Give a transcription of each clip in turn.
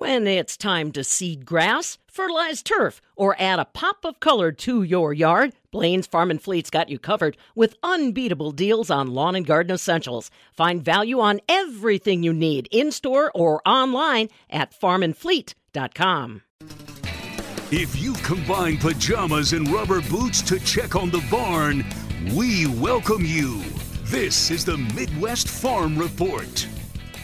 When it's time to seed grass, fertilize turf, or add a pop of color to your yard, Blain's Farm and Fleet's got you covered with unbeatable deals on lawn and garden essentials. Find value on everything you need in store or online at farmandfleet.com. If you combine pajamas and rubber boots to check on the barn, we welcome you. This is the Midwest Farm Report.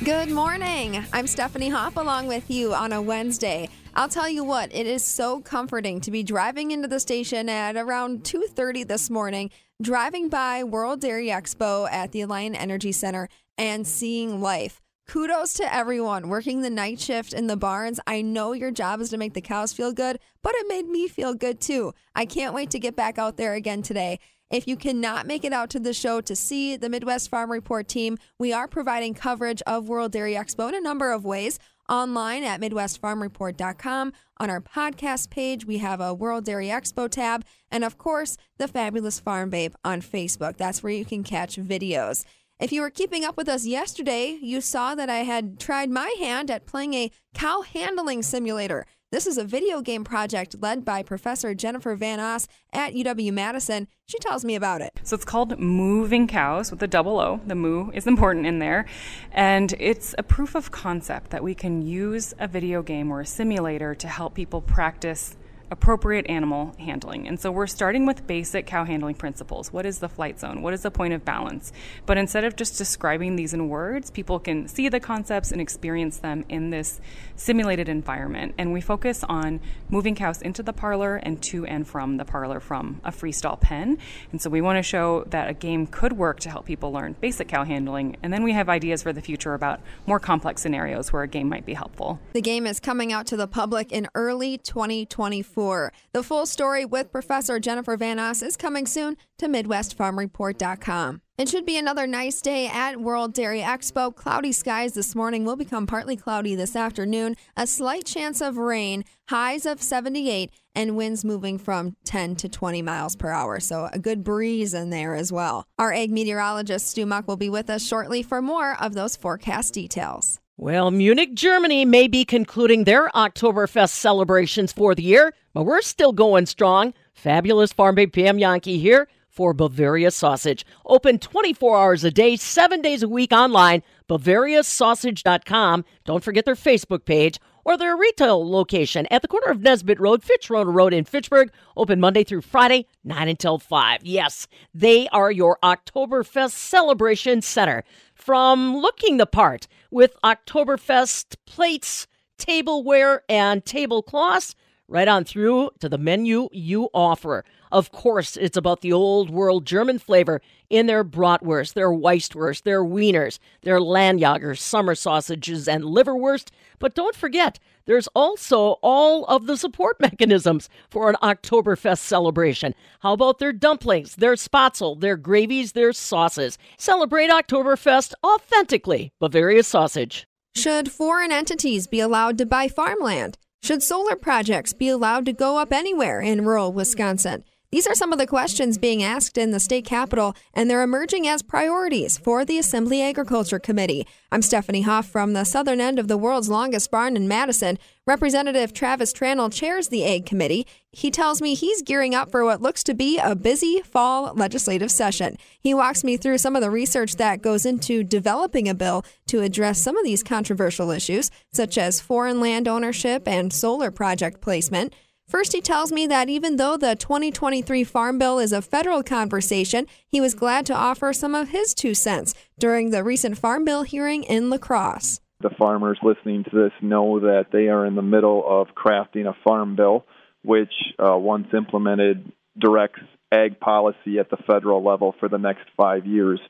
Good morning. I'm Stephanie Hoff along with you on a Wednesday. I'll tell you what, it is so comforting to be driving into the station at around 2:30 this morning, driving by World Dairy Expo at the Alliant Energy Center and seeing life. Kudos to everyone working the night shift in the barns. I know your job is to make the cows feel good, but it made me feel good too. I can't wait to get back out there again today. If you cannot make it out to the show to see the Midwest Farm Report team, we are providing coverage of World Dairy Expo in a number of ways. Online at MidwestFarmReport.com. On our podcast page, we have a World Dairy Expo tab. And of course, the Fabulous Farm Babe on Facebook. That's where you can catch videos. If you were keeping up with us yesterday, you saw that I had tried my hand at playing a cow handling simulator. This is a video game project led by Professor Jennifer Van Os at UW Madison. She tells me about it. So it's called Moving Cows with a double O. The moo is important in there. And it's a proof of concept that we can use a video game or a simulator to help people practice appropriate animal handling. And so we're starting with basic cow handling principles. What is the flight zone? What is the point of balance? But instead of just describing these in words, people can see the concepts and experience them in this simulated environment. And we focus on moving cows into the parlor and to and from the parlor from a freestall pen. And so we want to show that a game could work to help people learn basic cow handling. And then we have ideas for the future about more complex scenarios where a game might be helpful. The game is coming out to the public in early 2024 for. The full story with Professor Jennifer Van Os is coming soon to MidwestFarmReport.com. It should be another nice day at World Dairy Expo. Cloudy skies this morning will become partly cloudy this afternoon. A slight chance of rain, highs of 78, and winds moving from 10 to 20 miles per hour. So a good breeze in there as well. Our ag meteorologist Stu Muck will be with us shortly for more of those forecast details. Well, Munich, Germany may be concluding their Oktoberfest celebrations for the year, but we're still going strong. Fabulous Farm Babe Pam Jahnke here for Bavaria Sausage. Open 24 hours a day, seven days a week online, bavariasausage.com. Don't forget their Facebook page or their retail location at the corner of Nesbitt Road, Fitchrona Road in Fitchburg, open Monday through Friday, 9 until 5. Yes, they are your Oktoberfest celebration center. From looking the part with Oktoberfest plates, tableware, and tablecloths, right on through to the menu you offer. Of course, it's about the old world German flavor in their bratwurst, their weisswurst, their wieners, their landjager, summer sausages, and liverwurst. But don't forget, there's also all of the support mechanisms for an Oktoberfest celebration. How about their dumplings, their spatzel, their gravies, their sauces? Celebrate Oktoberfest authentically. Bavaria Sausage. Should foreign entities be allowed to buy farmland? Should solar projects be allowed to go up anywhere in rural Wisconsin? These are some of the questions being asked in the state capitol, and they're emerging as priorities for the Assembly Agriculture Committee. I'm Stephanie Hoff from the southern end of the world's longest barn in Madison. Representative Travis Tranel chairs the Ag Committee. He tells me he's gearing up for what looks to be a busy fall legislative session. He walks me through some of the research that goes into developing a bill to address some of these controversial issues, such as foreign land ownership and solar project placement. First, he tells me that even though the 2023 Farm Bill is a federal conversation, he was glad to offer some of his two cents during the recent Farm Bill hearing in La Crosse. The farmers listening to this know that they are in the middle of crafting a farm bill, which, uh, once implemented, directs ag policy at the federal level for the next five years.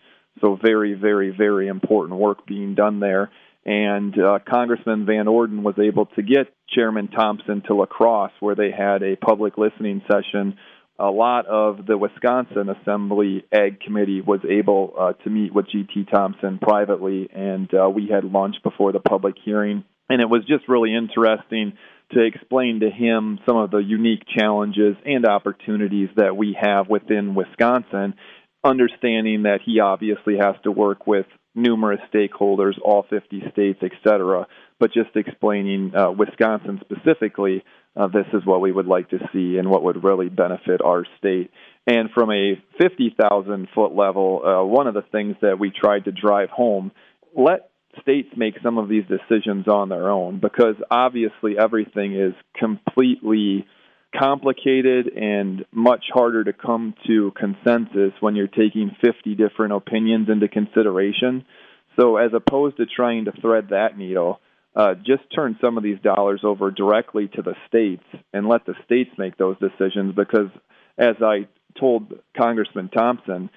So, very, very, very important work being done there and uh, Congressman Van Orden was able to get Chairman Thompson to La Crosse, where they had a public listening session. A lot of the Wisconsin Assembly Ag Committee was able uh, to meet with G.T. Thompson privately, and uh, we had lunch before the public hearing. And it was just really interesting to explain to him some of the unique challenges and opportunities that we have within Wisconsin, understanding that he obviously has to work with numerous stakeholders, all 50 states, et cetera. but just explaining uh, Wisconsin specifically. Uh, this is what we would like to see and what would really benefit our state. And from a 50,000 foot level, uh, one of the things that we tried to drive home let states make some of these decisions on their own because obviously everything is completely complicated and much harder to come to consensus when you're taking 50 different opinions into consideration. So, as opposed to trying to thread that needle, uh, just turn some of these dollars over directly to the states and let the states make those decisions because, as I told Congressman Thompson,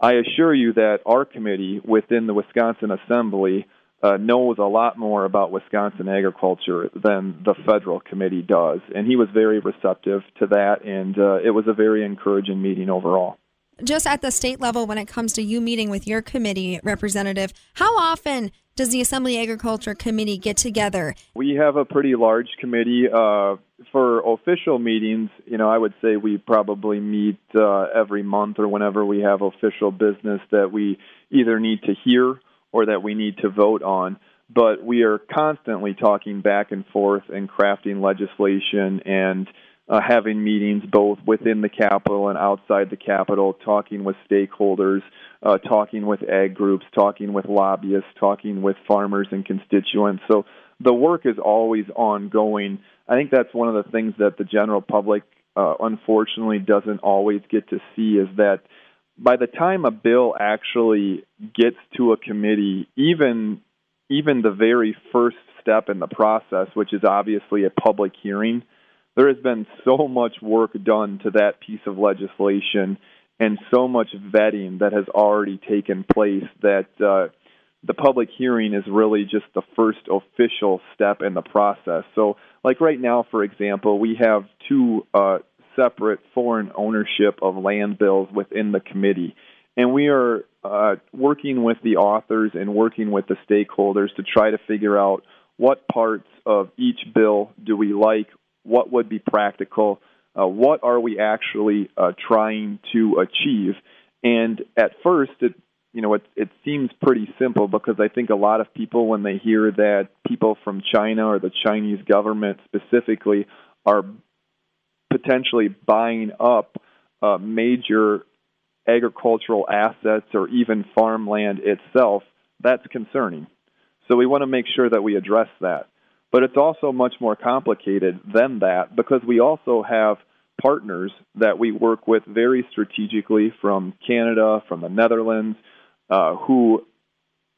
I assure you that our committee within the Wisconsin Assembly uh, knows a lot more about Wisconsin agriculture than the federal committee does, and he was very receptive to that, and uh, it was a very encouraging meeting overall. Just at the state level, when it comes to you meeting with your committee representative, how often does the Assembly Agriculture Committee get together? We have a pretty large committee. Uh, for official meetings, you know, I would say we probably meet uh, every month or whenever we have official business that we either need to hear or that we need to vote on. But we are constantly talking back and forth and crafting legislation and uh, having meetings both within the Capitol and outside the Capitol, talking with stakeholders, uh, talking with ag groups, talking with lobbyists, talking with farmers and constituents. So the work is always ongoing. I think that's one of the things that the general public uh, unfortunately doesn't always get to see is that by the time a bill actually gets to a committee, even even the very first step in the process, which is obviously a public hearing, there has been so much work done to that piece of legislation and so much vetting that has already taken place that uh, the public hearing is really just the first official step in the process. So, like right now, for example, we have two uh, separate foreign ownership of land bills within the committee. And we are uh, working with the authors and working with the stakeholders to try to figure out what parts of each bill do we like, what would be practical, uh, what are we actually uh, trying to achieve. And at first, it you know, it, it seems pretty simple because I think a lot of people, when they hear that people from China or the Chinese government specifically are potentially buying up uh, major agricultural assets or even farmland itself, that's concerning. So we want to make sure that we address that. But it's also much more complicated than that because we also have partners that we work with very strategically from Canada, from the Netherlands, uh, who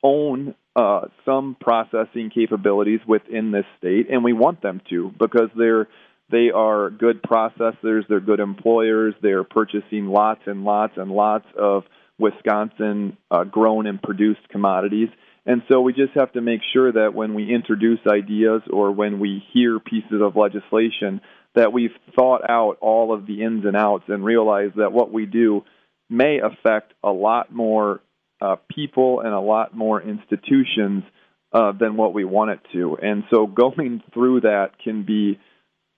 own uh, some processing capabilities within this state, and we want them to because they're they are good processors, they're good employers, they're purchasing lots and lots and lots of Wisconsin uh, grown and produced commodities. And so we just have to make sure that when we introduce ideas or when we hear pieces of legislation, that we've thought out all of the ins and outs and realize that what we do may affect a lot more uh, people and a lot more institutions uh, than what we want it to. And so going through that can be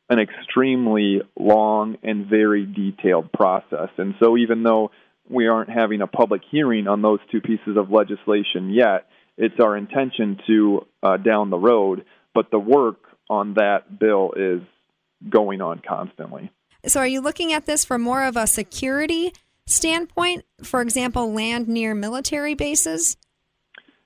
an extremely long and very detailed process. And so, even though we aren't having a public hearing on those two pieces of legislation yet, it's our intention to uh, down the road. But the work on that bill is going on constantly. So, are you looking at this from more of a security standpoint? For example, land near military bases?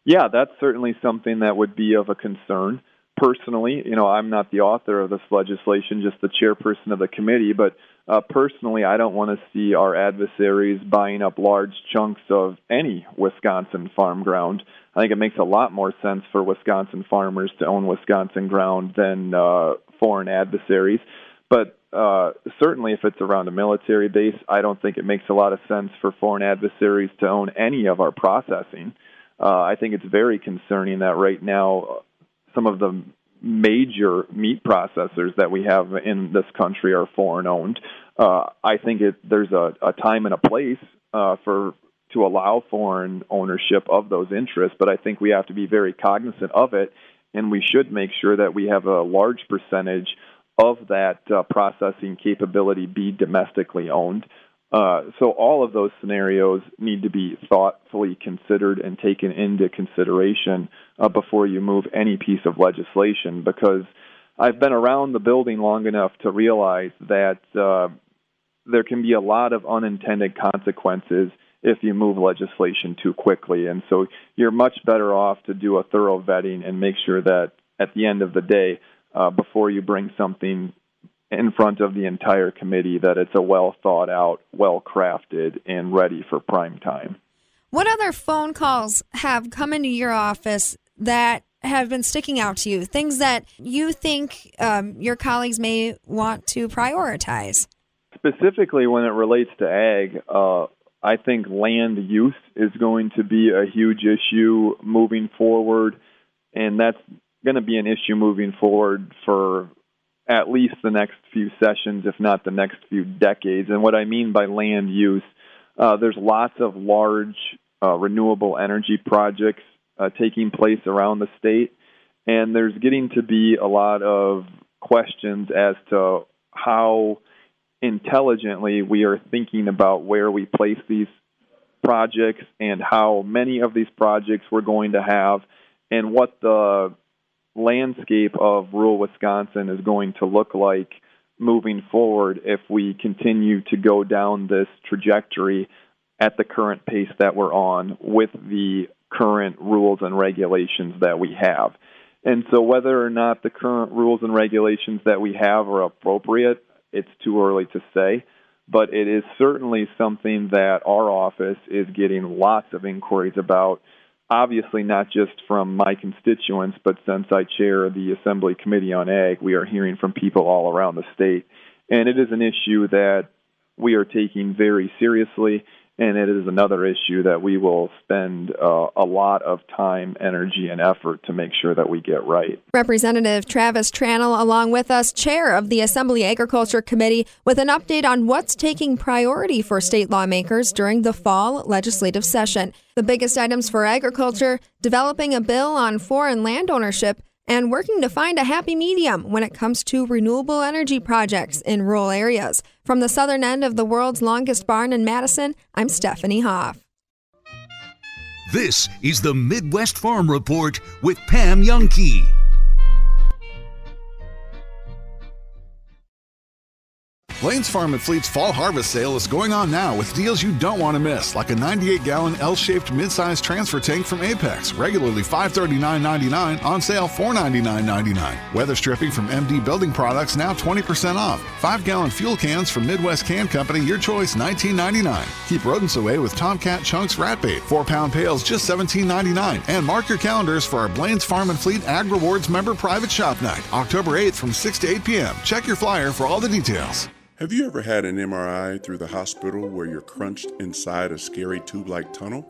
Yeah, that's certainly something that would be of a concern personally, you know, I'm not the author of this legislation, just the chairperson of the committee, but uh, personally, I don't want to see our adversaries buying up large chunks of any Wisconsin farm ground. I think it makes a lot more sense for Wisconsin farmers to own Wisconsin ground than uh, foreign adversaries. But uh, certainly, if it's around a military base, I don't think it makes a lot of sense for foreign adversaries to own any of our processing. Uh, I think it's very concerning that right now some of the major meat processors that we have in this country are foreign owned. Uh, I think it, there's a, a time and a place uh, for to allow foreign ownership of those interests, but I think we have to be very cognizant of it, and we should make sure that we have a large percentage of that uh, processing capability be domestically owned. Uh, so all of those scenarios need to be thoughtfully considered and taken into consideration uh, before you move any piece of legislation. Because I've been around the building long enough to realize that uh, there can be a lot of unintended consequences if you move legislation too quickly. And so you're much better off to do a thorough vetting and make sure that at the end of the day, uh, before you bring something in front of the entire committee that it's a well thought out, well crafted, and ready for prime time. What other phone calls have come into your office that have been sticking out to you? Things that you think um, your colleagues may want to prioritize? Specifically, when it relates to ag, uh, I think land use is going to be a huge issue moving forward, and that's going to be an issue moving forward for at least the next few sessions, if not the next few decades. And what I mean by land use, uh, there's lots of large uh, renewable energy projects uh, taking place around the state, and there's getting to be a lot of questions as to how intelligently we are thinking about where we place these projects and how many of these projects we're going to have and what the landscape of rural Wisconsin is going to look like moving forward if we continue to go down this trajectory at the current pace that we're on with the current rules and regulations that we have. And so, whether or not the current rules and regulations that we have are appropriate, it's too early to say. But it is certainly something that our office is getting lots of inquiries about obviously not just from my constituents, but since I chair the Assembly Committee on Ag, we are hearing from people all around the state. And it is an issue that we are taking very seriously and it is another issue that we will spend uh, a lot of time, energy, and effort to make sure that we get right. Representative Travis Tranel, along with us, chair of the Assembly Agriculture Committee, with an update on what's taking priority for state lawmakers during the fall legislative session. The biggest items for agriculture developing a bill on foreign land ownership and working to find a happy medium when it comes to renewable energy projects in rural areas. From the southern end of the world's longest barn in Madison, I'm Stephanie Hoff. This is the Midwest Farm Report with Pam Jahnke. Lane's Farm and Fleet's fall harvest sale is going on now with deals you don't want to miss, like a 98 gallon L shaped midsize transfer tank from Apex, regularly $539.99, on sale $499.99. Weather stripping from MD Building Products now 20% off. 5 gallon fuel cans from Midwest Can Company, your choice $19.99. Keep rodents away with Tomcat Chunks Rat Bait, 4 pound pails just $17.99. And mark your calendars for our Blain's Farm and Fleet Ag Rewards member private shop night, October 8th from 6 to 8 p.m. Check your flyer for all the details. Have you ever had an MRI through the hospital where you're crunched inside a scary tube like tunnel?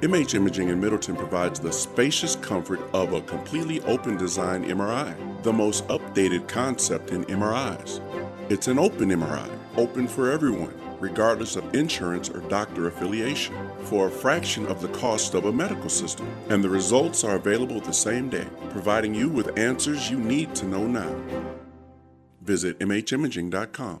MH Imaging in Middleton provides the spacious comfort of a completely open design MRI, the most updated concept in MRIs. It's an open MRI, open for everyone, regardless of insurance or doctor affiliation, for a fraction of the cost of a medical system. And the results are available the same day, providing you with answers you need to know now. Visit MHimaging.com.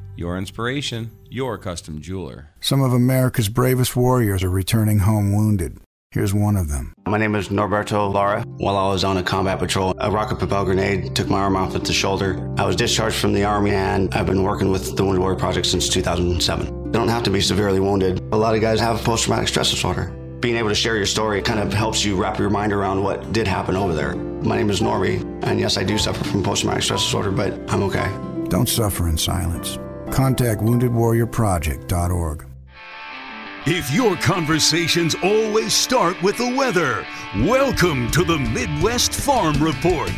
Your inspiration, your custom jeweler. Some of America's bravest warriors are returning home wounded. Here's one of them. My name is Norberto Lara. While I was on a combat patrol, a rocket propelled grenade took my arm off at the shoulder. I was discharged from the Army and I've been working with the Wounded Warrior Project since 2007. You don't have to be severely wounded. A lot of guys have post traumatic stress disorder. Being able to share your story kind of helps you wrap your mind around what did happen over there. My name is Norby, and yes, I do suffer from post traumatic stress disorder, but I'm okay. Don't suffer in silence. Contact woundedwarriorproject.org. If your conversations always start with the weather, welcome to the Midwest Farm Report.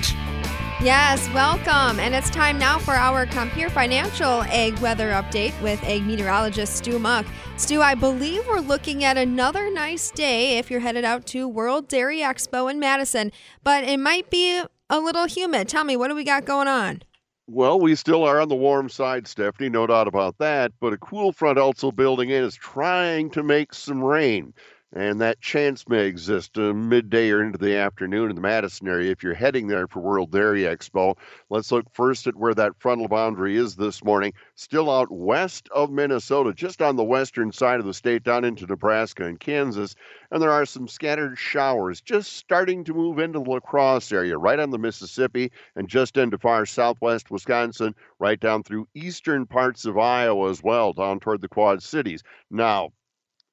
Yes, welcome. And it's time now for our Compeer Financial Ag Weather Update with ag Meteorologist Stu Muck. Stu, I believe we're looking at another nice day if you're headed out to World Dairy Expo in Madison, but it might be a little humid. Tell me, what do we got going on? Well, we still are on the warm side, Stephanie, no doubt about that. But a cool front also building in is trying to make some rain. And that chance may exist uh, midday or into the afternoon in the Madison area if you're heading there for World Dairy Expo. Let's look first at where that frontal boundary is this morning. Still out west of Minnesota, just on the western side of the state, down into Nebraska and Kansas. And there are some scattered showers just starting to move into the La Crosse area, right on the Mississippi, and just into far southwest Wisconsin, right down through eastern parts of Iowa as well, down toward the Quad Cities. Now,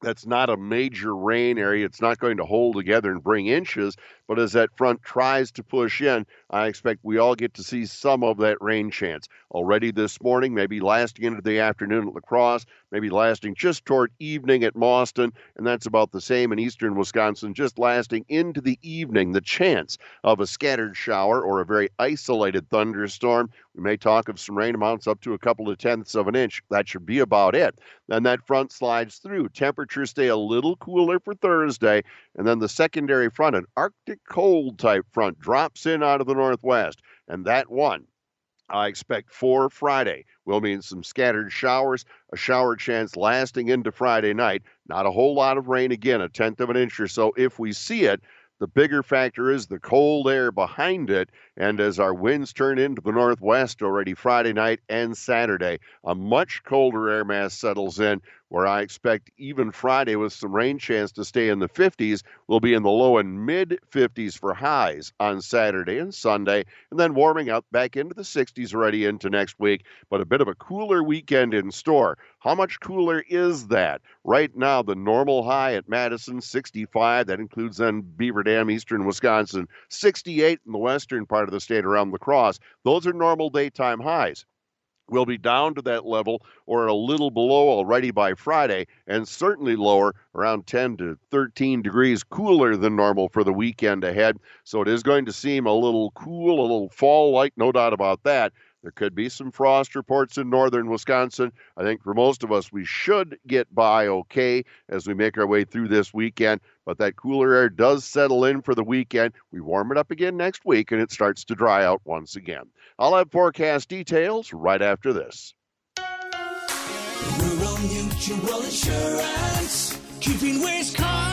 that's not a major rain area. It's not going to hold together and bring inches, but as that front tries to push in, I expect we all get to see some of that rain chance already this morning, maybe lasting into the afternoon at La Crosse, maybe lasting just toward evening at Mauston, and that's about the same in eastern Wisconsin, just lasting into the evening. The chance of a scattered shower or a very isolated thunderstorm. We may talk of some rain amounts up to a couple of tenths of an inch. That should be about it. Then that front slides through. Temperatures stay a little cooler for Thursday, and then the secondary front, an Arctic cold type front, drops in out of the northwest, and that one I expect for Friday will mean some scattered showers, a shower chance lasting into Friday night. Not a whole lot of rain again, a tenth of an inch or so if we see it. The bigger factor is the cold air behind it. And as our winds turn into the northwest already Friday night and Saturday, a much colder air mass settles in where I expect even Friday with some rain chance to stay in the 50s. We'll be in the low and mid 50s for highs on Saturday and Sunday, and then warming up back into the 60s already into next week, but a bit of a cooler weekend in store. How much cooler is that? Right now, the normal high at Madison, 65. That includes then Beaver Dam, eastern Wisconsin, 68 in the western part of the state around La Crosse. Those are normal daytime highs We'll be down to that level or a little below already by Friday, and certainly lower, around 10 to 13 degrees cooler than normal for the weekend ahead. So it is going to seem a little cool, a little fall like, no doubt about that. There could be some frost reports in northern Wisconsin. I think for most of us, we should get by okay as we make our way through this weekend. But that cooler air does settle in for the weekend. We warm it up again next week and it starts to dry out once again. I'll have forecast details right after this. Rural Mutual Insurance, keeping Wisconsin.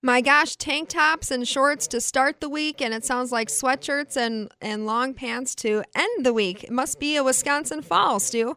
My gosh, tank tops and shorts to start the week, and it sounds like sweatshirts and, and long pants to end the week. It must be a Wisconsin fall, Stu.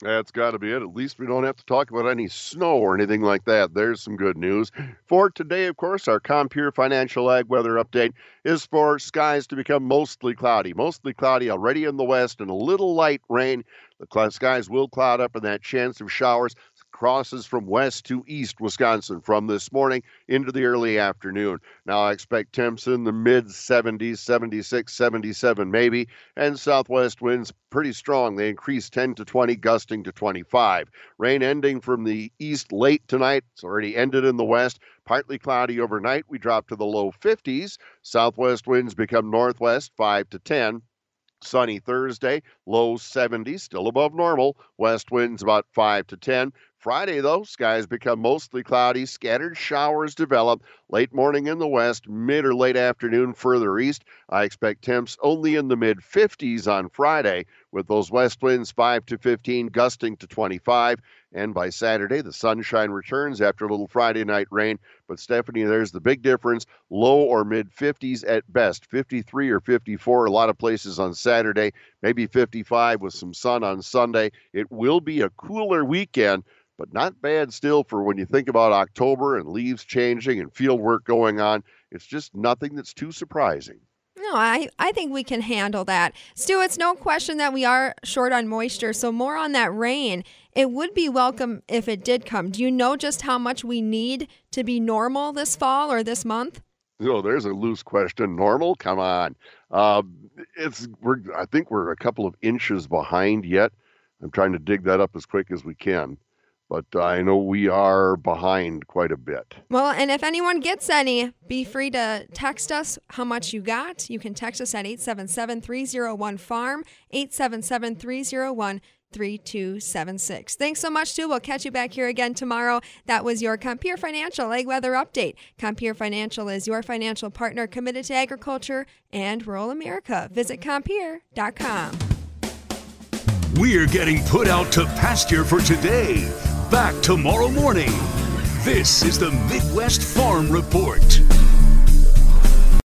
That's got to be it. At least we don't have to talk about any snow or anything like that. There's some good news. For today, of course, our Compeer Financial Ag weather update is for skies to become mostly cloudy. Mostly cloudy already in the west and a little light rain. The skies will cloud up and that chance of showers crosses from west to east Wisconsin from this morning into the early afternoon. Now I expect temps in the mid 70s, 76, 77 maybe, and southwest winds pretty strong. They increase 10 to 20, gusting to 25. Rain ending from the east late tonight. It's already ended in the west. Partly cloudy overnight. We drop to the low 50s. Southwest winds become northwest 5 to 10. Sunny Thursday, low 70s, still above normal. West winds about 5 to 10. Friday, though, skies become mostly cloudy. Scattered showers develop late morning in the west, mid or late afternoon further east. I expect temps only in the mid 50s on Friday, with those west winds 5 to 15, gusting to 25. And by Saturday, the sunshine returns after a little Friday night rain. But Stephanie, there's the big difference low or mid 50s at best, 53 or 54, a lot of places on Saturday, maybe 55 with some sun on Sunday. It will be a cooler weekend but not bad still for when you think about October and leaves changing and field work going on. It's just nothing that's too surprising. No, I, I think we can handle that. Stu, it's no question that we are short on moisture, so more on that rain. it would be welcome if it did come. Do you know just how much we need to be normal this fall or this month? Oh, there's a loose question. Normal? Come on. Uh, it's we're. I think we're a couple of inches behind yet. I'm trying to dig that up as quick as we can, but I know we are behind quite a bit. Well, and if anyone gets any, be free to text us how much you got. You can text us at 877 301 FARM, 877 301 3276. Thanks so much, Stu. We'll catch you back here again tomorrow. That was your Compeer Financial Ag Weather Update. Compeer Financial is your financial partner committed to agriculture and rural America. Visit Compeer.com. We're getting put out to pasture for today. Back tomorrow morning. This is the Midwest Farm Report.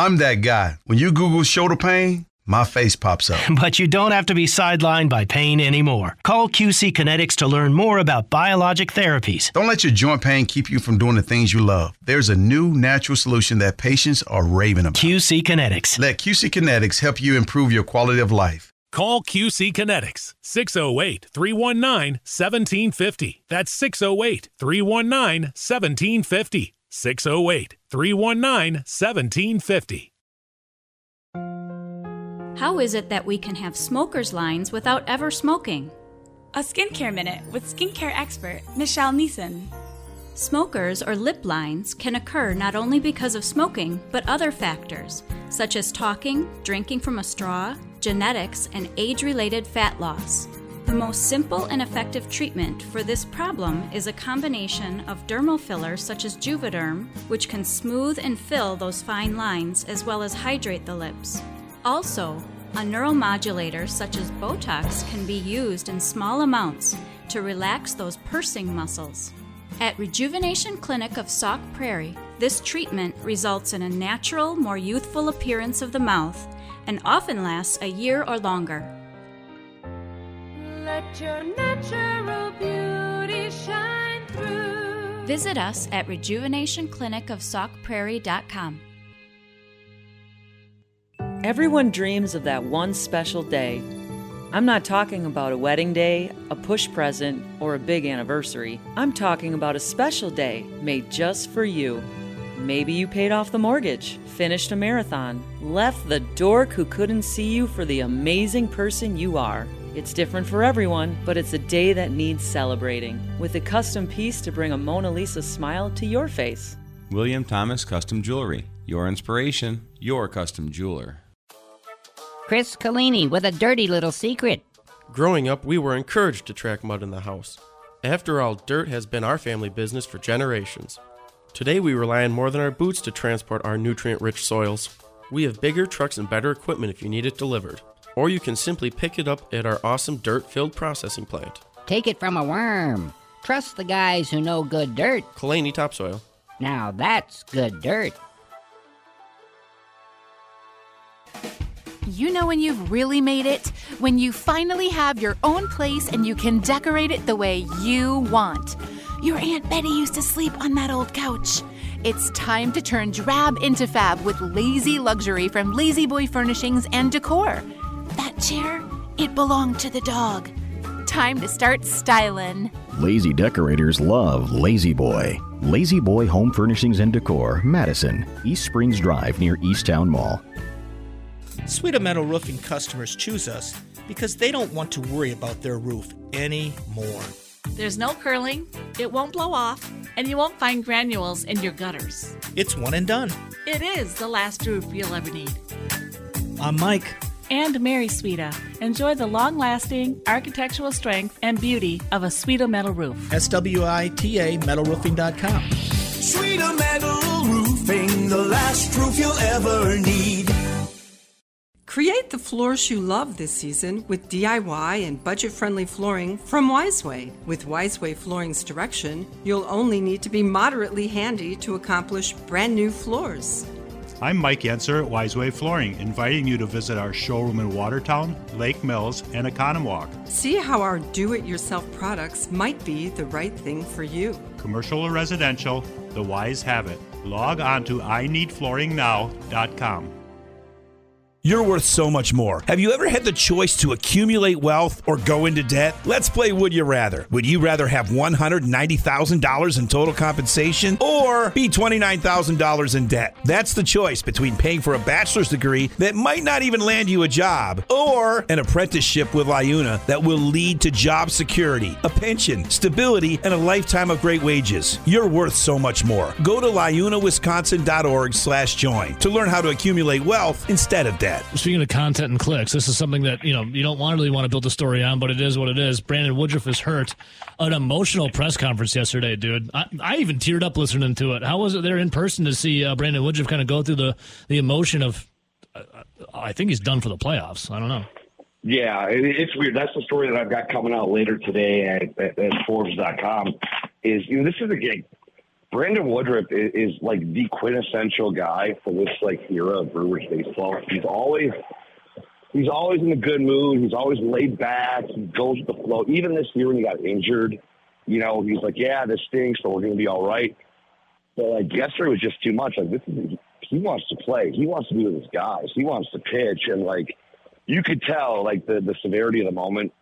I'm that guy. When you Google shoulder pain, my face pops up. But you don't have to be sidelined by pain anymore. Call QC Kinetics to learn more about biologic therapies. Don't let your joint pain keep you from doing the things you love. There's a new natural solution that patients are raving about. QC Kinetics. Let QC Kinetics help you improve your quality of life. Call QC Kinetics 608 319 1750. That's 608 319 1750. 608 319 1750. How is it that we can have smoker's lines without ever smoking? A skincare minute with skincare expert Michelle Neeson. Smokers or lip lines can occur not only because of smoking, but other factors, such as talking, drinking from a straw, genetics, and age related fat loss. The most simple and effective treatment for this problem is a combination of dermal fillers such as Juvederm, which can smooth and fill those fine lines as well as hydrate the lips. Also, a neuromodulator such as Botox can be used in small amounts to relax those pursing muscles. At Rejuvenation Clinic of Sauk Prairie, this treatment results in a natural, more youthful appearance of the mouth and often lasts a year or longer. Let your natural beauty shine through. Visit us at rejuvenationclinicofsaukprairie.com. Everyone dreams of that one special day. I'm not talking about a wedding day, a push present, or a big anniversary. I'm talking about a special day made just for you. Maybe you paid off the mortgage, finished a marathon, left the dork who couldn't see you for the amazing person you are. It's different for everyone, but it's a day that needs celebrating, with a custom piece to bring a Mona Lisa smile to your face. William Thomas Custom Jewelry. Your inspiration, your custom jeweler. Chris Collini with a dirty little secret. Growing up, we were encouraged to track mud in the house. After all, dirt has been our family business for generations. Today, we rely on more than our boots to transport our nutrient rich soils. We have bigger trucks and better equipment if you need it delivered. Or you can simply pick it up at our awesome dirt filled processing plant. Take it from a worm. Trust the guys who know good dirt. Kalani Topsoil. Now that's good dirt. You know when you've really made it? When you finally have your own place and you can decorate it the way you want. Your Aunt Betty used to sleep on that old couch. It's time to turn drab into fab with lazy luxury from La-Z-Boy Furnishings and Decor. That chair, it belonged to the dog. Time to start styling. Lazy decorators love La-Z-Boy. Lazy Boy Home Furnishings and Decor, Madison, East Springs Drive near East Towne Mall. Swita Metal Roofing customers choose us because they don't want to worry about their roof anymore. There's no curling, it won't blow off, and you won't find granules in your gutters. It's one and done. It is the last roof you'll ever need. I'm Mike. And Mary Swita. Enjoy the long lasting architectural strength and beauty of a Swita metal roof. S W I T A metal metalroofing.com. Swita Metal Roofing, the last roof you'll ever need. Create the floors you love this season with DIY and budget friendly flooring from Wiseway. With Wiseway Flooring's direction, you'll only need to be moderately handy to accomplish brand new floors. I'm Mike Yenser at Wiseway Flooring, inviting you to visit our showroom in Watertown, Lake Mills, and Oconomowoc. See how our do it yourself products might be the right thing for you. Commercial or residential, the wise have it. Log on to ineedflooringnow.com. You're worth so much more. Have you ever had the choice to accumulate wealth or go into debt? Let's play Would You Rather. Would you rather have $190,000 in total compensation or be $29,000 in debt? That's the choice between paying for a bachelor's degree that might not even land you a job or an apprenticeship with Liuna that will lead to job security, a pension, stability, and a lifetime of great wages. You're worth so much more. Go to liunawisconsin.org slash join to learn how to accumulate wealth instead of debt. Speaking of content and clicks, this is something that you know you don't want really want to build a story on, but it is what it is. Brandon Woodruff is hurt. An emotional press conference yesterday, dude. I, I even teared up listening to it. How was it there in person to see uh, Brandon Woodruff kind of go through the the emotion of? Uh, I think he's done for the playoffs. I don't know. Yeah, it, it's weird. That's the story that I've got coming out later today at, at, at Forbes.com. Is you know this is a gig. Brandon Woodruff is, is like the quintessential guy for this like era of Brewers baseball. He's always he's always in a good mood. He's always laid back. He goes with the flow. Even this year when he got injured, you know, he's like, "Yeah, this stinks, but we're going to be all right." But like yesterday was just too much. Like this is he wants to play. He wants to be with his guys. He wants to pitch, and like you could tell, like the the severity of the moment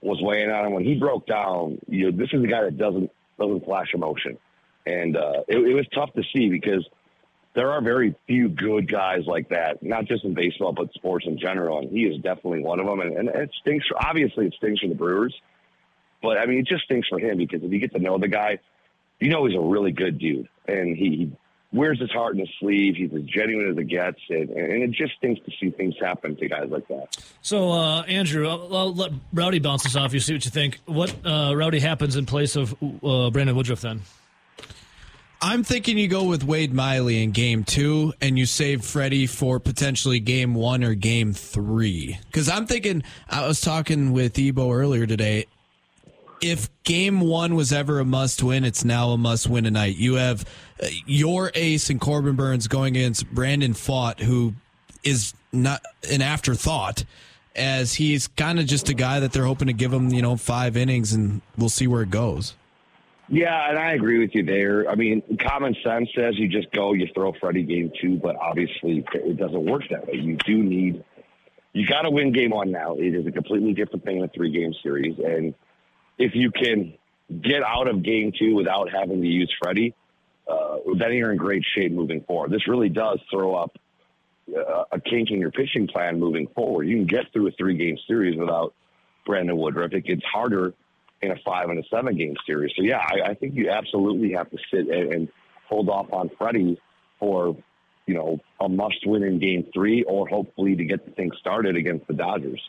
was weighing on him when he broke down. You know, this is a guy that doesn't doesn't flash emotion, and uh, it, it was tough to see because there are very few good guys like that, not just in baseball but sports in general, and he is definitely one of them. And, and it stinks. For, obviously, it stinks for the Brewers, but I mean, it just stinks for him because if you get to know the guy, you know he's a really good dude, and he, he wears his heart in his sleeve. He's as genuine as it gets, and, and it just stinks to see things happen to guys like that. So, uh, Andrew, I'll, I'll let Rowdy bounce this off you. See what you think. What uh, Rowdy happens in place of uh, Brandon Woodruff then? I'm thinking you go with Wade Miley in game two and you save Freddie for potentially game one or game three. Because I'm thinking, I was talking with Ebo earlier today. If game one was ever a must win, it's now a must win tonight. You have uh, your ace and Corbin Burnes going against Brandon Pfaadt, who is not an afterthought, as he's kind of just a guy that they're hoping to give him, you know, five innings and we'll see where it goes. Yeah, and I agree with you there. I mean, common sense says you just go, you throw Freddie game two, but obviously it doesn't work that way. You do need, you got to win game one now. It is a completely different thing in a three game series. And if you can get out of game two without having to use Freddie, uh, then you're in great shape moving forward. This really does throw up uh, a kink in your pitching plan moving forward. You can get through a three game series without Brandon Woodruff. It gets harder in a five and a seven game series. So yeah, I, I think you absolutely have to sit and, and hold off on Freddie for you know a must win in game three, or hopefully to get the thing started against the Dodgers.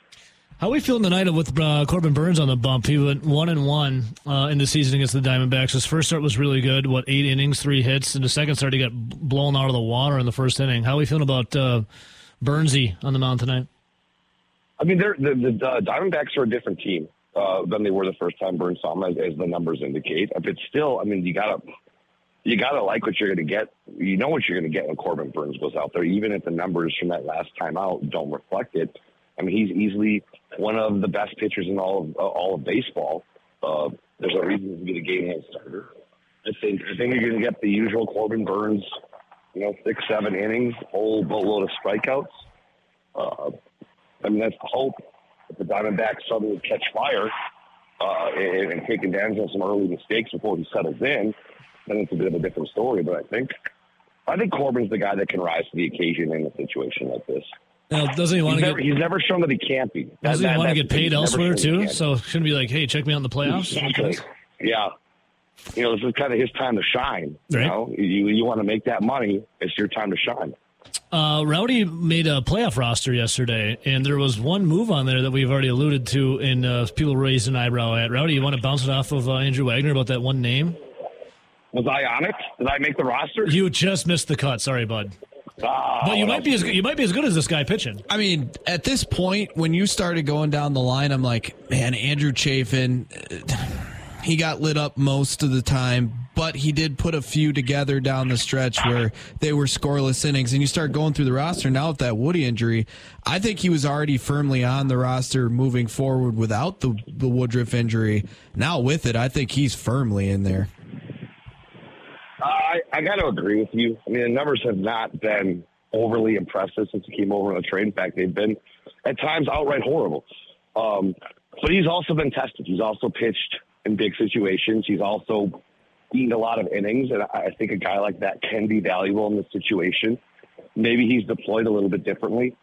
How are we feeling tonight with uh, Corbin Burnes on the bump? He went one and one uh, in the season against the Diamondbacks. His first start was really good. What eight innings, three hits, and the second start, he got blown out of the water in the first inning. How are we feeling about uh, Burnsy on the mound tonight? I mean, they're, the, the, the Diamondbacks are a different team uh, than they were the first time Burnes saw as, as the numbers indicate. But still, I mean, you gotta you gotta like what you're gonna get. You know what you're gonna get when Corbin Burnes goes out there, even if the numbers from that last time out don't reflect it. I mean, he's easily one of the best pitchers in all of uh, all of baseball. Uh, there's a reason to be the game hand starter. I think I think you're going to get the usual Corbin Burnes, you know, six seven innings, whole boatload of strikeouts. Uh, I mean, that's the hope. If the Diamondbacks suddenly catch fire uh, and, and take advantage of some early mistakes before he settles in, then it's a bit of a different story. But I think I think Corbin's the guy that can rise to the occasion in a situation like this. Now, doesn't he want he's to never, get? He's never shown that he can't be. That- Doesn't he want to get paid elsewhere too? So shouldn't be like, hey, check me out in the playoffs. Exactly. Yeah. You know, this is kind of his time to shine. You know, you you want to make that money. It's your time to shine. Uh, Rowdy made a playoff roster yesterday, and there was one move on there that we've already alluded to, and uh, people raised an eyebrow at. Rowdy, you want to bounce it off of uh, Andrew Wagner about that one name? Was I on it? Did I make the roster? You just missed the cut. Sorry, bud. but you might be as you might be as good as this guy pitching. I mean, at this point, when you started going down the line, I'm like, man, Andrew Chafin, he got lit up most of the time, but he did put a few together down the stretch where they were scoreless innings. And you start going through the roster now with that Woody injury. I think he was already firmly on the roster moving forward without the, the Woodruff injury. Now with it, I think he's firmly in there. I, I got to agree with you. I mean, the numbers have not been overly impressive since he came over on the trade. In fact, they've been at times outright horrible. Um, but he's also been tested. He's also pitched in big situations. He's also eaten a lot of innings, and I think a guy like that can be valuable in this situation. Maybe he's deployed a little bit differently,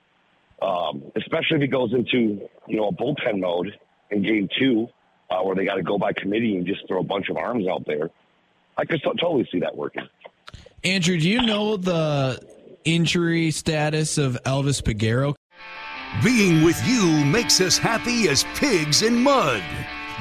um, especially if he goes into you know a bullpen mode in game two, uh, where they got to go by committee and just throw a bunch of arms out there. I could t- totally see that working. Andrew, do you know the injury status of Elvis Peguero? Being with you makes us happy as pigs in mud.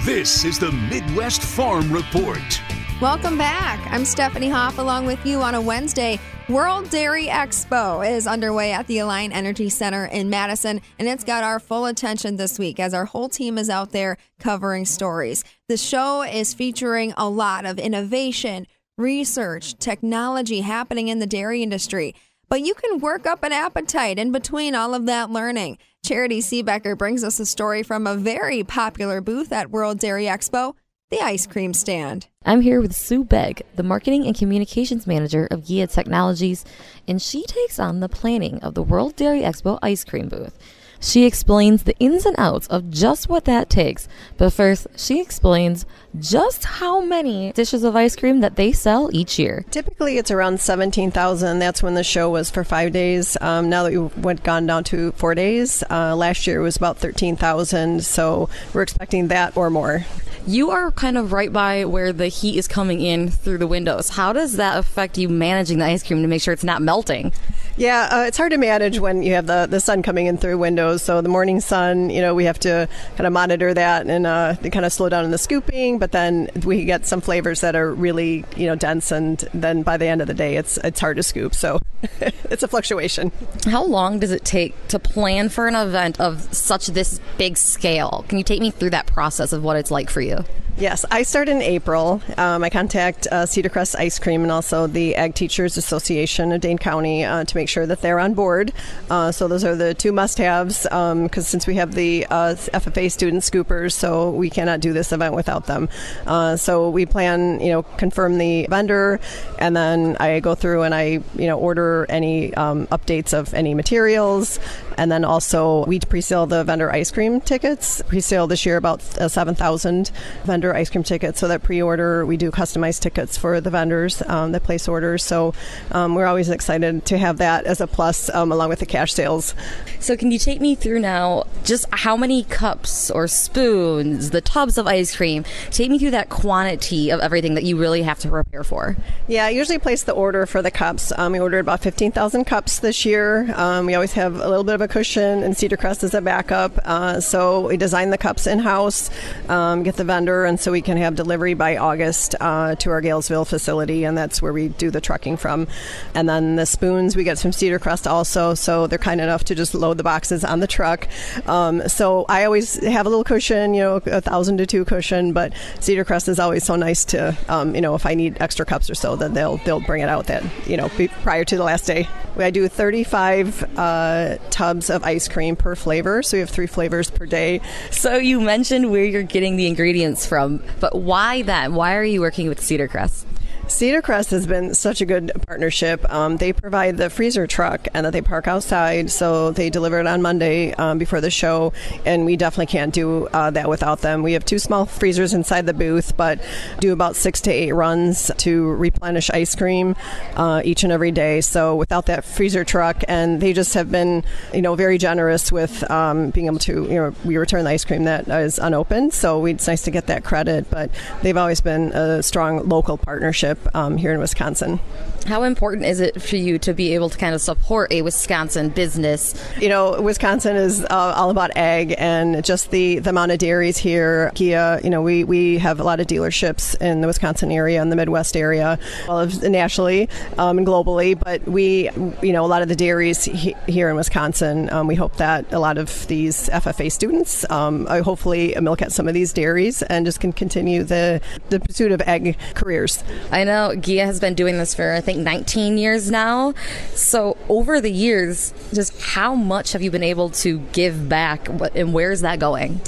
This is the Midwest Farm Report. Welcome back. I'm Stephanie Hoff along with you on a Wednesday. World Dairy Expo is underway at the Alliant Energy Center in Madison, and it's got our full attention this week as our whole team is out there covering stories. The show is featuring a lot of innovation, research, technology happening in the dairy industry. But you can work up an appetite in between all of that learning. Charity Seebecker brings us a story from a very popular booth at World Dairy Expo the ice cream stand. I'm here with Sue Begg, the marketing and communications manager of GEA Technologies, and she takes on the planning of the World Dairy Expo ice cream booth. She explains the ins and outs of just what that takes. But first, she explains just how many dishes of ice cream that they sell each year. Typically, it's around 17,000. That's when the show was for five days. Um, now that we went gone down to four days, uh, last year it was about 13,000. So we're expecting that or more. You are kind of right by where the heat is coming in through the windows. How does that affect you managing the ice cream to make sure it's not melting? Yeah, uh, it's hard to manage when you have the, the sun coming in through windows. So the morning sun, you know, we have to kind of monitor that and uh, kind of slow down in the scooping. But then we get some flavors that are really, you know, dense, and then by the end of the day, it's it's hard to scoop. So it's a fluctuation. How long does it take to plan for an event of such this big scale? Can you take me through that process of what it's like for you? Yes, I start in April. Um, I contact uh, Cedar Crest Ice Cream and also the Ag Teachers Association of Dane County uh, to make sure that they're on board. Uh, so those are the two must-haves because um, since we have the uh, FFA student scoopers, so we cannot do this event without them. Uh, so we plan, you know, confirm the vendor, and then I go through and I, you know, order any um, updates of any materials, and then also we pre-sale the vendor ice cream tickets. Pre-sale this year about uh, 7,000 vendor ice cream tickets. So that pre-order, we do customized tickets for the vendors um, that place orders. So um, we're always excited to have that as a plus um, along with the cash sales. So can you take me through now just how many cups or spoons, the tubs of ice cream? Take me through that quantity of everything that you really have to prepare for. Yeah, I usually place the order for the cups. Um, we ordered about 15,000 cups this year. Um, we always have a little bit of a cushion and Cedar Crest as a backup. Uh, so we design the cups in house, um, get the vendor, and so we can have delivery by August uh, to our Galesville facility, and that's where we do the trucking from. And then the spoons we get from Cedar Crest also, so they're kind enough to just load the boxes on the truck. Um, so I always have a little cushion, you know, a thousand to two cushion, but Cedar Crest is always so nice to, um, you know, if I need extra cups or so, then they'll they'll bring it out that you know prior to the last day. I do 35 uh, tubs of ice cream per flavor, so we have three flavors per day. So you mentioned where you're getting the ingredients from, but why that? Why are you working with Cedar Crest? Cedar Crest has been such a good partnership. Um, they provide the freezer truck and that they park outside, so they deliver it on Monday um, before the show, and we definitely can't do uh, that without them. We have two small freezers inside the booth, but do about six to eight runs to replenish ice cream uh, each and every day. So without that freezer truck, and they just have been, you know, very generous with um, being able to, you know, we return the ice cream that is unopened, so it's nice to get that credit. But they've always been a strong local partnership leadership um, here in Wisconsin. How important is it for you to be able to kind of support a Wisconsin business? You know, Wisconsin is uh, all about ag and just the, the amount of dairies here. GEA, you know, we, we have a lot of dealerships in the Wisconsin area and the Midwest area, well, nationally um, and globally. But we, you know, a lot of the dairies he, here in Wisconsin, um, we hope that a lot of these FFA students um, uh, hopefully milk at some of these dairies and just can continue the, the pursuit of ag careers. I know GEA has been doing this for, I think, 19 years now. So, over the years, just how much have you been able to give back and where's that going?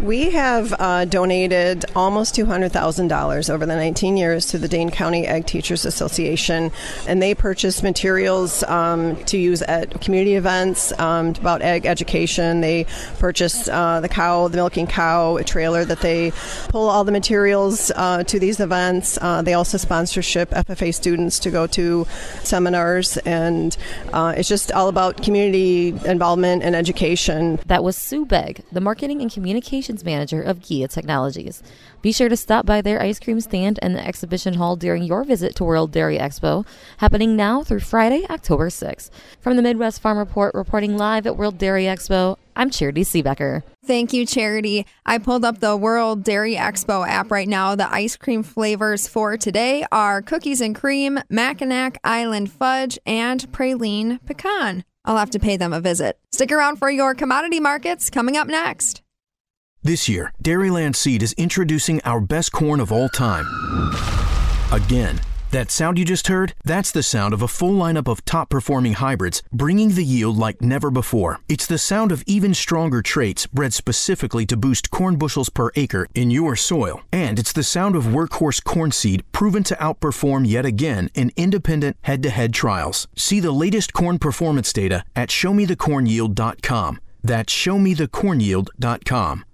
We have uh, donated almost $200,000 over the 19 years to the Dane County Ag Teachers Association, and they purchase materials um, to use at community events um, about ag education. They purchase uh, the cow, the milking cow, a trailer that they pull all the materials uh, to these events. Uh, they also sponsorship FFA students to go to seminars, and uh, it's just all about community involvement and education. That was Sue Begg, the marketing and communication Manager of GEA Technologies. Be sure to stop by their ice cream stand and the exhibition hall during your visit to World Dairy Expo, happening now through Friday, October 6th. From the Midwest Farm Report, reporting live at World Dairy Expo, I'm Charity Seebecker. Thank you, Charity. I pulled up the World Dairy Expo app right now. The ice cream flavors for today are cookies and cream, Mackinac Island fudge, and praline pecan. I'll have to pay them a visit. Stick around for your commodity markets coming up next. This year, Dairyland Seed is introducing our best corn of all time. Again. That sound you just heard? That's the sound of a full lineup of top performing hybrids bringing the yield like never before. It's the sound of even stronger traits bred specifically to boost corn bushels per acre in your soil. And it's the sound of workhorse corn seed proven to outperform yet again in independent head to head trials. See the latest corn performance data at showmethecornyield.com. That's showmethecornyield.com.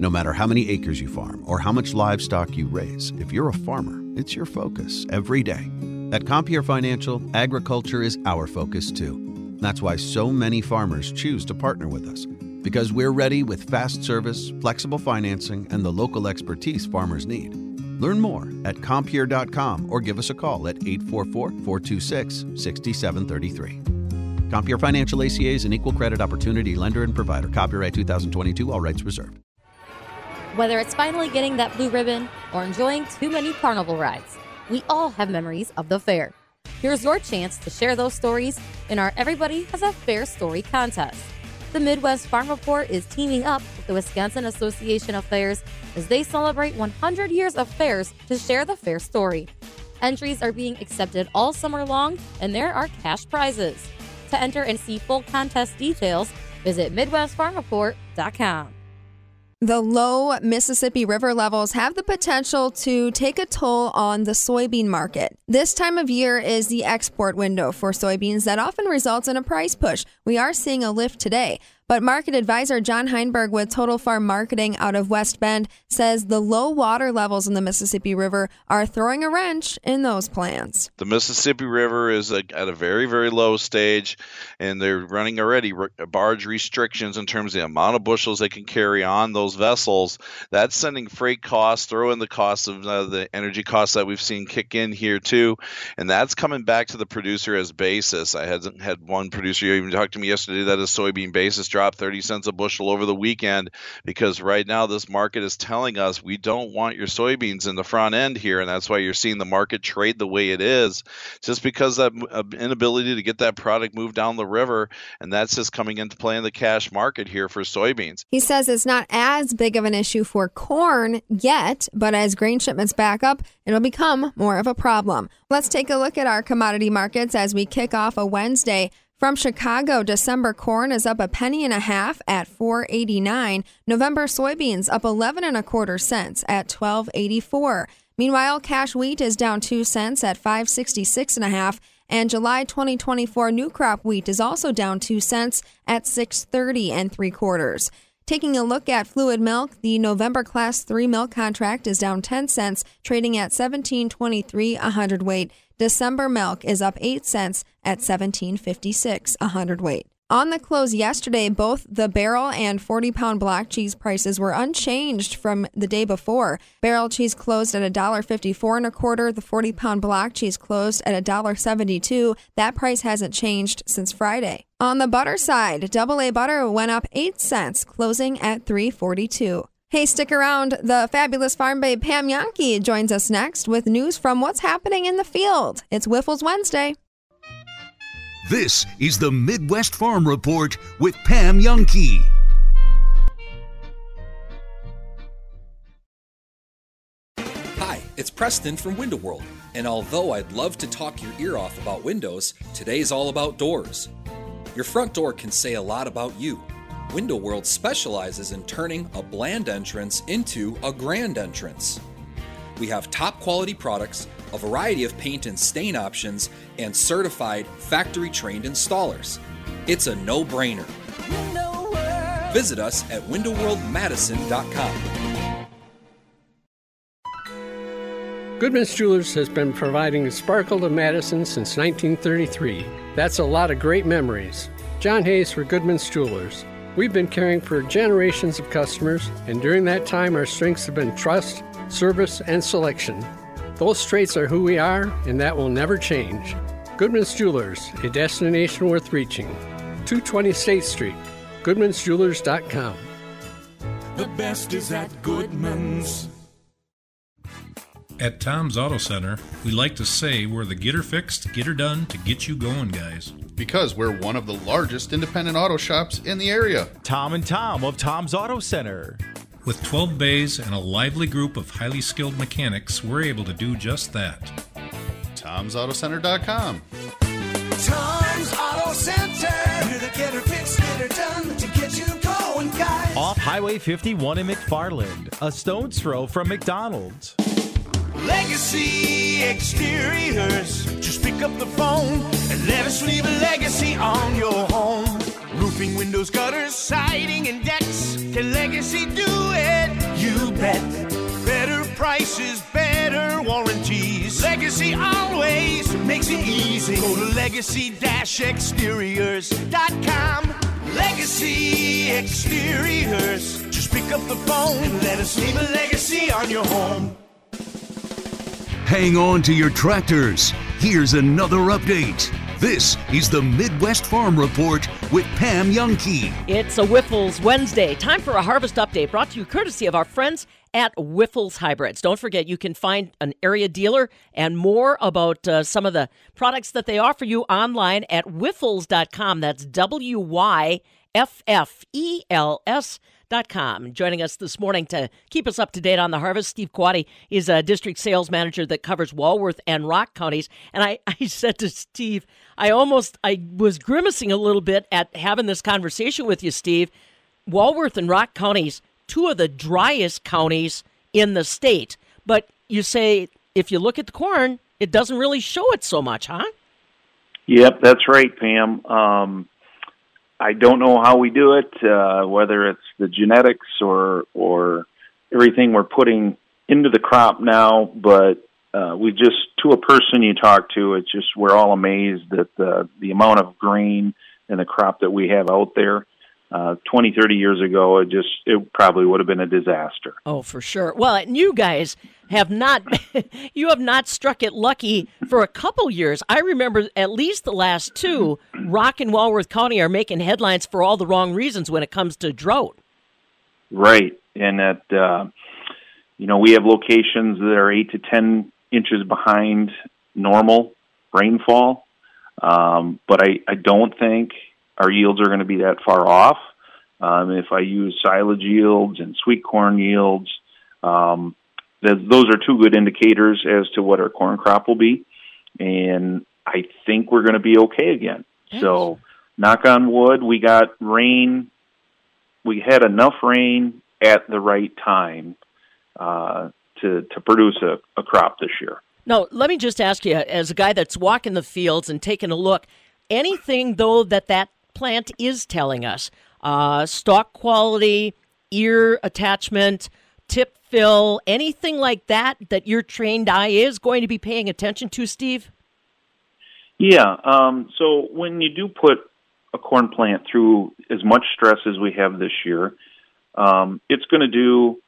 No matter how many acres you farm or how much livestock you raise, if you're a farmer, it's your focus every day. At Compeer Financial, agriculture is our focus too. That's why so many farmers choose to partner with us because we're ready with fast service, flexible financing, and the local expertise farmers need. Learn more at Compeer.com or give us a call at 844 426 6733. Compeer Financial ACA is an equal credit opportunity lender and provider. Copyright 2022, all rights reserved. Whether it's finally getting that blue ribbon or enjoying too many carnival rides, we all have memories of the fair. Here's your chance to share those stories in our Everybody Has a Fair Story contest. The Midwest Farm Report is teaming up with the Wisconsin Association of Fairs as they celebrate 100 years of fairs to share the fair story. Entries are being accepted all summer long, and there are cash prizes. To enter and see full contest details, visit MidwestFarmReport.com. The low Mississippi River levels have the potential to take a toll on the soybean market. This time of year is the export window for soybeans that often results in a price push. We are seeing a lift today. But market advisor John Heinberg with Total Farm Marketing out of West Bend says the low water levels in the Mississippi River are throwing a wrench in those plans. The Mississippi River is at a very, very low stage, and they're running already barge restrictions in terms of the amount of bushels they can carry on those vessels. That's sending freight costs, throw in the cost of uh, the energy costs that we've seen kick in here too, and that's coming back to the producer as basis. I hadn't had one producer even talk to me yesterday that is soybean basis 30 cents a bushel over the weekend because right now this market is telling us we don't want your soybeans in the front end here. And that's why you're seeing the market trade the way it is, just because that uh, inability to get that product moved down the river. And that's just coming into play in the cash market here for soybeans. He says it's not as big of an issue for corn yet, but as grain shipments back up, it'll become more of a problem. Let's take a look at our commodity markets as we kick off a Wednesday. From Chicago, December corn is up a penny and a half at 4.89. November soybeans up 11 and a quarter cents at 12.84. Meanwhile, cash wheat is down 2 cents at 5.66 and a half, and July 2024 new crop wheat is also down 2 cents at 6.30 and 3 quarters. Taking a look at fluid milk, the November class 3 milk contract is down 10 cents, trading at 17.23 a hundredweight. December milk is up 8 cents at 17.56 a hundredweight. On the close yesterday, both the barrel and 40 pound block cheese prices were unchanged from the day before. Barrel cheese closed at $1.54 and a quarter. The 40 pound block cheese closed at $1.72. That price hasn't changed since Friday. On the butter side, double A butter went up 8 cents, closing at 342. Hey, stick around. The fabulous farm babe Pam Jahnke joins us next with news from what's happening in the field. It's Wyffels Wednesday. This is the Midwest Farm Report with Pam Jahnke. Hi, it's Preston from Window World, and although I'd love to talk your ear off about windows, today's all about doors. Your front door can say a lot about you. Window World specializes in turning a bland entrance into a grand entrance. We have top quality products, a variety of paint and stain options, and certified factory trained installers. It's a no brainer. Visit us at windowworldmadison.com. Goodman's Jewelers has been providing sparkle to Madison since 1933. That's a lot of great memories. John Hayes for Goodman's Jewelers. We've been caring for generations of customers, and during that time, our strengths have been trust, service, and selection. Those traits are who we are, and that will never change. Goodman's Jewelers, a destination worth reaching. 220 State Street, goodmansjewelers.com. The best is at Goodman's. At Tom's Auto Center, we like to say we're the get her fixed, get her done to get you going guys. Because we're one of the largest independent auto shops in the area. Tom and Tom of Tom's Auto Center. With 12 bays and a lively group of highly skilled mechanics, we're able to do just that. Tom'sAutoCenter.com. Tom's Auto Center. We're the get her fixed, get her done to get you going, guys. Off Highway 51 in McFarland, a stone's throw from McDonald's. Legacy Exteriors. Just pick up the phone let us leave a legacy on your home. Roofing, windows, gutters, siding, and decks. Can Legacy do it? You bet. Better prices, better warranties. Legacy always makes it easy. Go to legacy-exteriors.com. Legacy Exteriors. Just pick up the phone and let us leave a legacy on your home. Hang on to your tractors. Here's another update. This is the Midwest Farm Report with Pam Jahnke. It's a Wyffels Wednesday. Time for a harvest update brought to you courtesy of our friends at Wyffels Hybrids. Don't forget, you can find an area dealer and more about uh, some of the products that they offer you online at wyffels.com. That's W Y F F E L S. Com. Joining us this morning to keep us up to date on the harvest, Steve Quade is a district sales manager that covers Walworth and Rock counties. And I, I said to Steve, I almost I was grimacing a little bit at having this conversation with you, Steve. Walworth and Rock counties, two of the driest counties in the state. But you say if you look at the corn, it doesn't really show it so much, huh? Yep, that's right, Pam. Um, I don't know how we do it, uh, whether it's the genetics or or everything we're putting into the crop now. But uh, we just to a person you talk to, it's just we're all amazed at the the amount of grain and the crop that we have out there. Uh, 20, 30 years ago, it just it probably would have been a disaster. Oh, for sure. Well, and you guys have not you have not struck it lucky for a couple years. I remember at least the last two. Rock and Walworth County are making headlines for all the wrong reasons when it comes to drought. Right, and that uh, you know we have locations that are eight to ten inches behind normal rainfall, um, but I I don't think our yields are going to be that far off. Um, if I use silage yields and sweet corn yields, um, th- those are two good indicators as to what our corn crop will be. And I think we're going to be okay again. So, knock on wood, we got rain. We had enough rain at the right time uh, to to produce a, a crop this year. Now, let me just ask you, as a guy that's walking the fields and taking a look, anything though that that plant is telling us, uh, stalk quality, ear attachment, tip fill, anything like that that your trained eye is going to be paying attention to, Steve? Yeah. Um, so when you do put a corn plant through as much stress as we have this year, um, it's going to do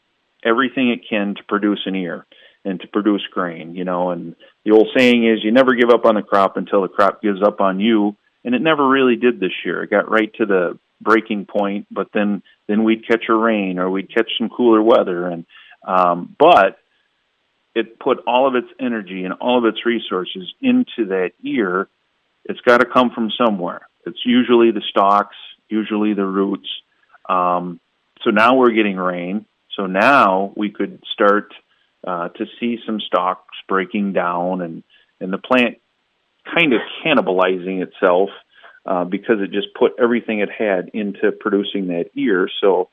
everything it can to produce an ear and to produce grain, you know. And the old saying is, you never give up on the crop until the crop gives up on you. And it never really did this year. It got right to the breaking point, but then then we'd catch a rain or we'd catch some cooler weather. And um, but it put all of its energy and all of its resources into that ear. It's got to come from somewhere. It's usually the stalks, usually the roots. Um, so now we're getting rain. So now we could start uh, to see some stalks breaking down and, and the plant kind of cannibalizing itself uh, because it just put everything it had into producing that ear. So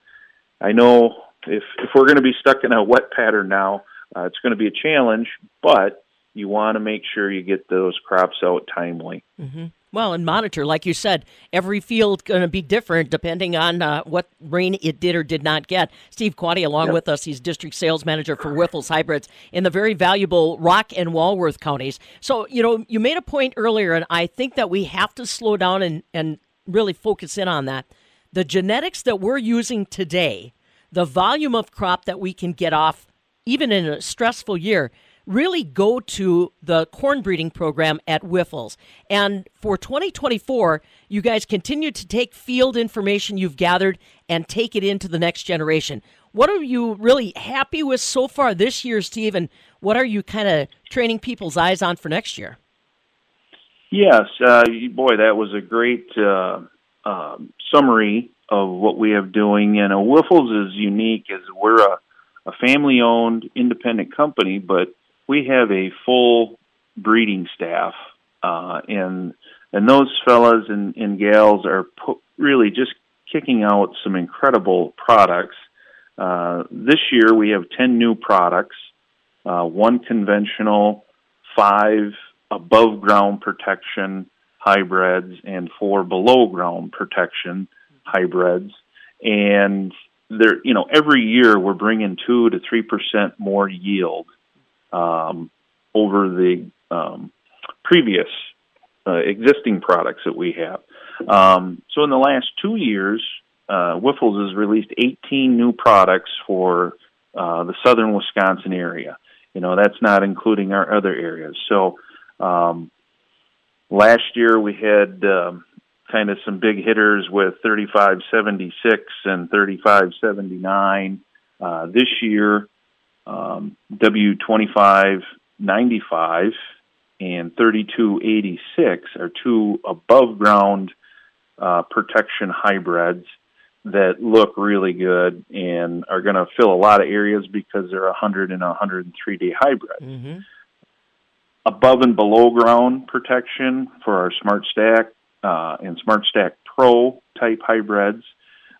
I know if if we're going to be stuck in a wet pattern now, uh, it's going to be a challenge, but you want to make sure you get those crops out timely. Mm-hmm. Well, and monitor, like you said, every field going to be different depending on uh, what rain it did or did not get. Steve Quade, along yep. with us, he's district sales manager for Wyffels Hybrids in the very valuable Rock and Walworth counties. So, you know, you made a point earlier, and I think that we have to slow down and, and really focus in on that. The genetics that we're using today, the volume of crop that we can get off, even in a stressful year, really go to the corn breeding program at Wyffels. And for 2024, you guys continue to take field information you've gathered and take it into the next generation. What are you really happy with so far this year, Steve? And what are you kind of training people's eyes on for next year? Yes, uh, boy, that was a great uh, uh, summary of what we have doing. And uh, Wyffels is unique as we're a, a family-owned independent company, but we have a full breeding staff, uh, and and those fellas and, and gals are po- really just kicking out some incredible products. Uh, this year we have ten new products, uh, one conventional, five above ground protection hybrids, and four below ground protection hybrids, and there, you know, every year we're bringing two to three percent more yield um, over the um, previous uh, existing products that we have. Um, so in the last two years, uh, Wyffels has released 18 new products for uh, the southern Wisconsin area. You know, that's not including our other areas. So um, last year we had um, kind of some big hitters with 3576 and 3579. Uh, this year, um, W2595 and 3286 are two above ground uh, protection hybrids that look really good and are going to fill a lot of areas because they're 100 and 103 day hybrids. Mm-hmm. Above and below ground protection for our Smart Stack uh, and Smart Stack Pro type hybrids.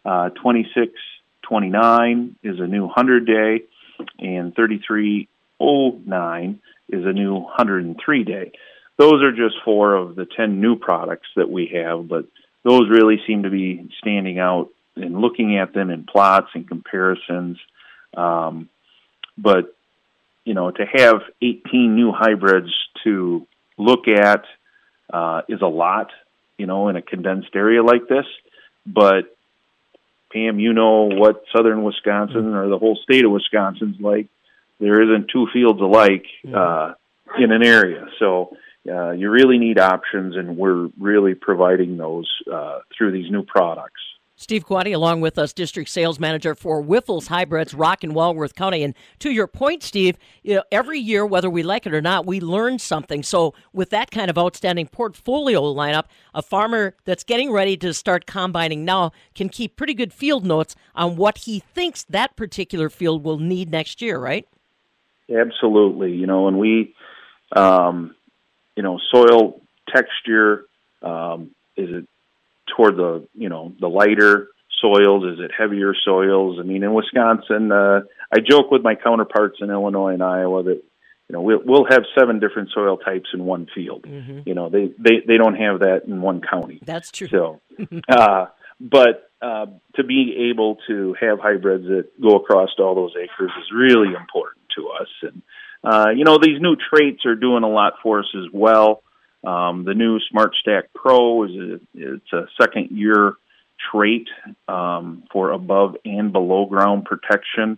Uh, 2629 is a new 100 day and 3309 is a new 103 day. Those are just four of the 10 new products that we have, but those really seem to be standing out and looking at them in plots and comparisons. Um, but, you know, to have 18 new hybrids to look at uh, is a lot, you know, in a condensed area like this. But Pam, you know what southern Wisconsin or the whole state of Wisconsin's like. There isn't two fields alike uh, in an area, so uh, you really need options, and we're really providing those uh, through these new products. Steve Quade, along with us, district sales manager for Wyffels Hybrids, Rock and Walworth County. And to your point, Steve, you know, every year, whether we like it or not, we learn something. So, with that kind of outstanding portfolio lineup, a farmer that's getting ready to start combining now can keep pretty good field notes on what he thinks that particular field will need next year, right? Absolutely. You know, and we, um, you know, soil texture, um, is it toward the you know the lighter soils? Is it heavier soils? I mean, in Wisconsin, uh, I joke with my counterparts in Illinois and Iowa that you know we'll we'll have seven different soil types in one field. Mm-hmm. You know, they they they don't have that in one county. That's true. So, uh, but uh, to be able to have hybrids that go across all those acres is really important to us. And uh, you know, these new traits are doing a lot for us as well. Um, the new Smart Stack Pro is a, it's a second year trait um, for above and below ground protection.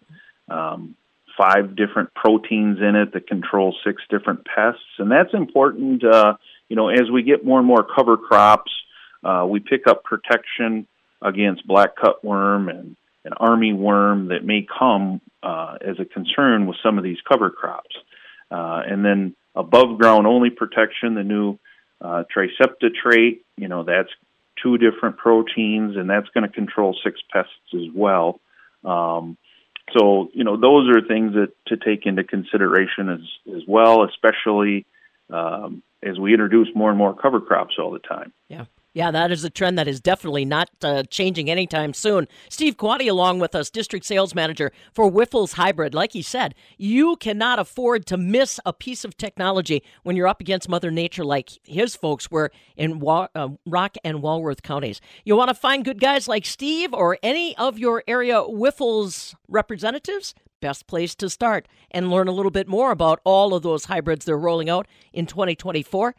Um, five different proteins in it that control six different pests, and that's important. Uh, you know, as we get more and more cover crops, uh, we pick up protection against black cutworm and an army worm that may come uh, as a concern with some of these cover crops. Uh, and then above ground only protection, the new uh, Trecepta trait, you know, that's two different proteins, and that's going to control six pests as well. Um, so, you know, those are things that to take into consideration as as well, especially um, as we introduce more and more cover crops all the time. Yeah. Yeah, that is a trend that is definitely not uh, changing anytime soon. Steve Quade, along with us, district sales manager for Wyffels Hybrid. Like he said, you cannot afford to miss a piece of technology when you're up against Mother Nature, like his folks were in Wa- uh, Rock and Walworth counties. You want to find good guys like Steve or any of your area Wyffels representatives? best place to start and learn a little bit more about all of those hybrids they're rolling out in 2024